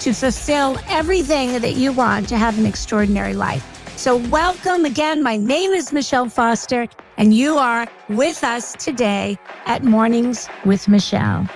to fulfill everything that you want to have an extraordinary life. So, welcome again. My name is Michele Foster, and you are with us today at Mornings with Michele.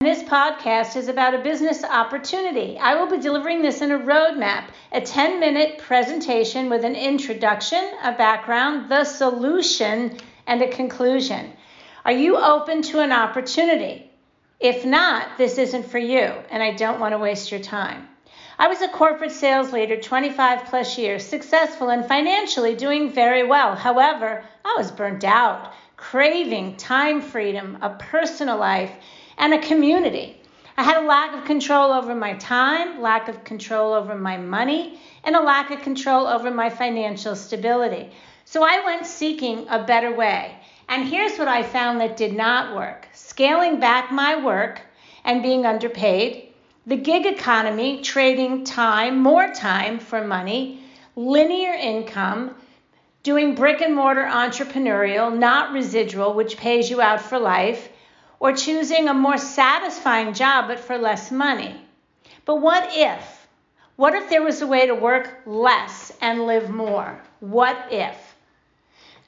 This podcast is about a business opportunity. I will be delivering this in a roadmap, a 10 minute presentation with an introduction, a background, the solution, and a conclusion. Are you open to an opportunity? If not, this isn't for you, and I don't want to waste your time. I was a corporate sales leader 25 plus years, successful and financially doing very well. However, I was burnt out, craving time freedom, a personal life, and a community. I had a lack of control over my time, lack of control over my money, and a lack of control over my financial stability. So I went seeking a better way. And here's what I found that did not work scaling back my work and being underpaid, the gig economy, trading time, more time for money, linear income, doing brick and mortar entrepreneurial, not residual, which pays you out for life, or choosing a more satisfying job but for less money. But what if? What if there was a way to work less and live more? What if?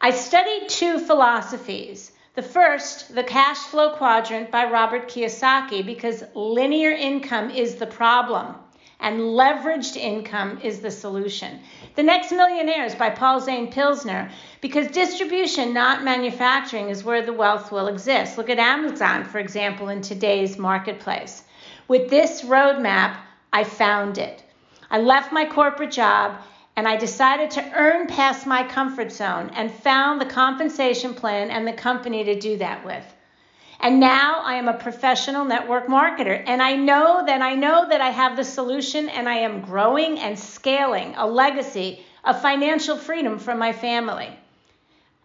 I studied two philosophies the first, the cash flow quadrant by Robert Kiyosaki, because linear income is the problem and leveraged income is the solution. The Next Millionaires by Paul Zane Pilzer, because distribution, not manufacturing, is where the wealth will exist. Look at Amazon, for example, in today's marketplace. With this roadmap, I found it. I left my corporate job and I decided to earn past my comfort zone and found the compensation plan and the company to do that with. And now I am a professional network marketer and I know that I know that I have the solution and I am growing and scaling a legacy of financial freedom for my family.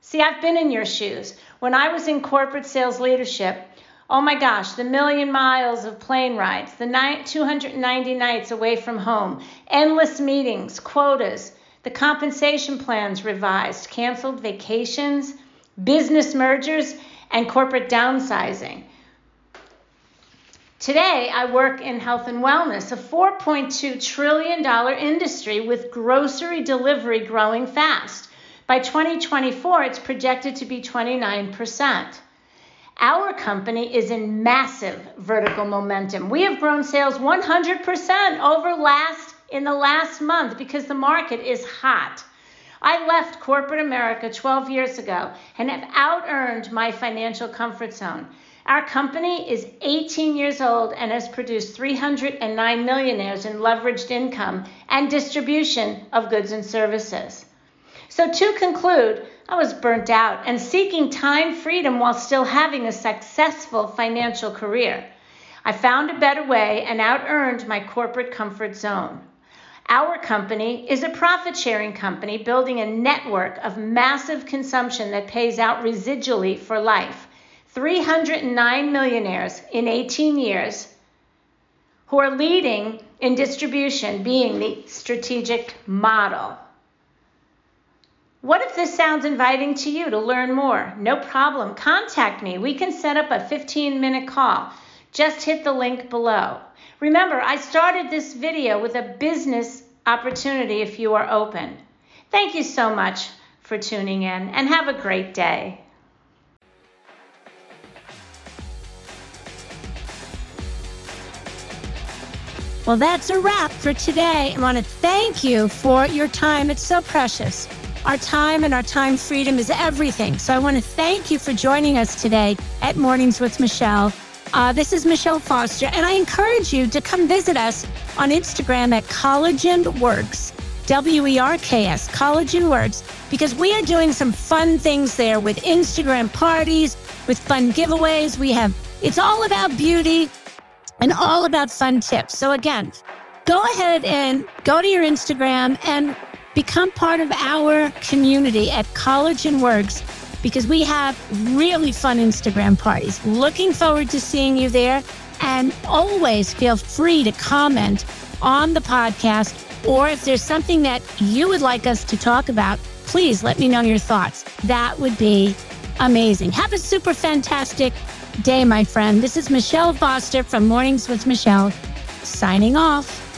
See, I've been in your shoes. When I was in corporate sales leadership, Oh my gosh, the million miles of plane rides, the 290 nights away from home, endless meetings, quotas, the compensation plans revised, canceled vacations, business mergers, and corporate downsizing. Today, I work in health and wellness, a $4.2 trillion industry with grocery delivery growing fast. By 2024, it's projected to be 29%. Our company is in massive vertical momentum. We have grown sales 100% over last in the last month because the market is hot. I left corporate America 12 years ago and have out earned my financial comfort zone. Our company is 18 years old and has produced 309 millionaires in leveraged income and distribution of goods and services. So, to conclude, I was burnt out and seeking time freedom while still having a successful financial career. I found a better way and out earned my corporate comfort zone. Our company is a profit sharing company building a network of massive consumption that pays out residually for life. 309 millionaires in 18 years who are leading in distribution, being the strategic model. What if this sounds inviting to you to learn more? No problem. Contact me. We can set up a 15 minute call. Just hit the link below. Remember, I started this video with a business opportunity if you are open. Thank you so much for tuning in and have a great day. Well, that's a wrap for today. I want to thank you for your time. It's so precious. Our time and our time freedom is everything. So I want to thank you for joining us today at Mornings with Michele. Uh, this is Michele Foster, and I encourage you to come visit us on Instagram at Collagen Werks, W E R K S, Collagen Werks, because we are doing some fun things there with Instagram parties, with fun giveaways. We have, it's all about beauty and all about fun tips. So again, go ahead and go to your Instagram and become part of our community at Collagen Werks because we have really fun Instagram parties. Looking forward to seeing you there. And always feel free to comment on the podcast, or if there's something that you would like us to talk about, please let me know your thoughts. That would be amazing. Have a super fantastic day, my friend. This is Michele Foster from Mornings with Michele, signing off.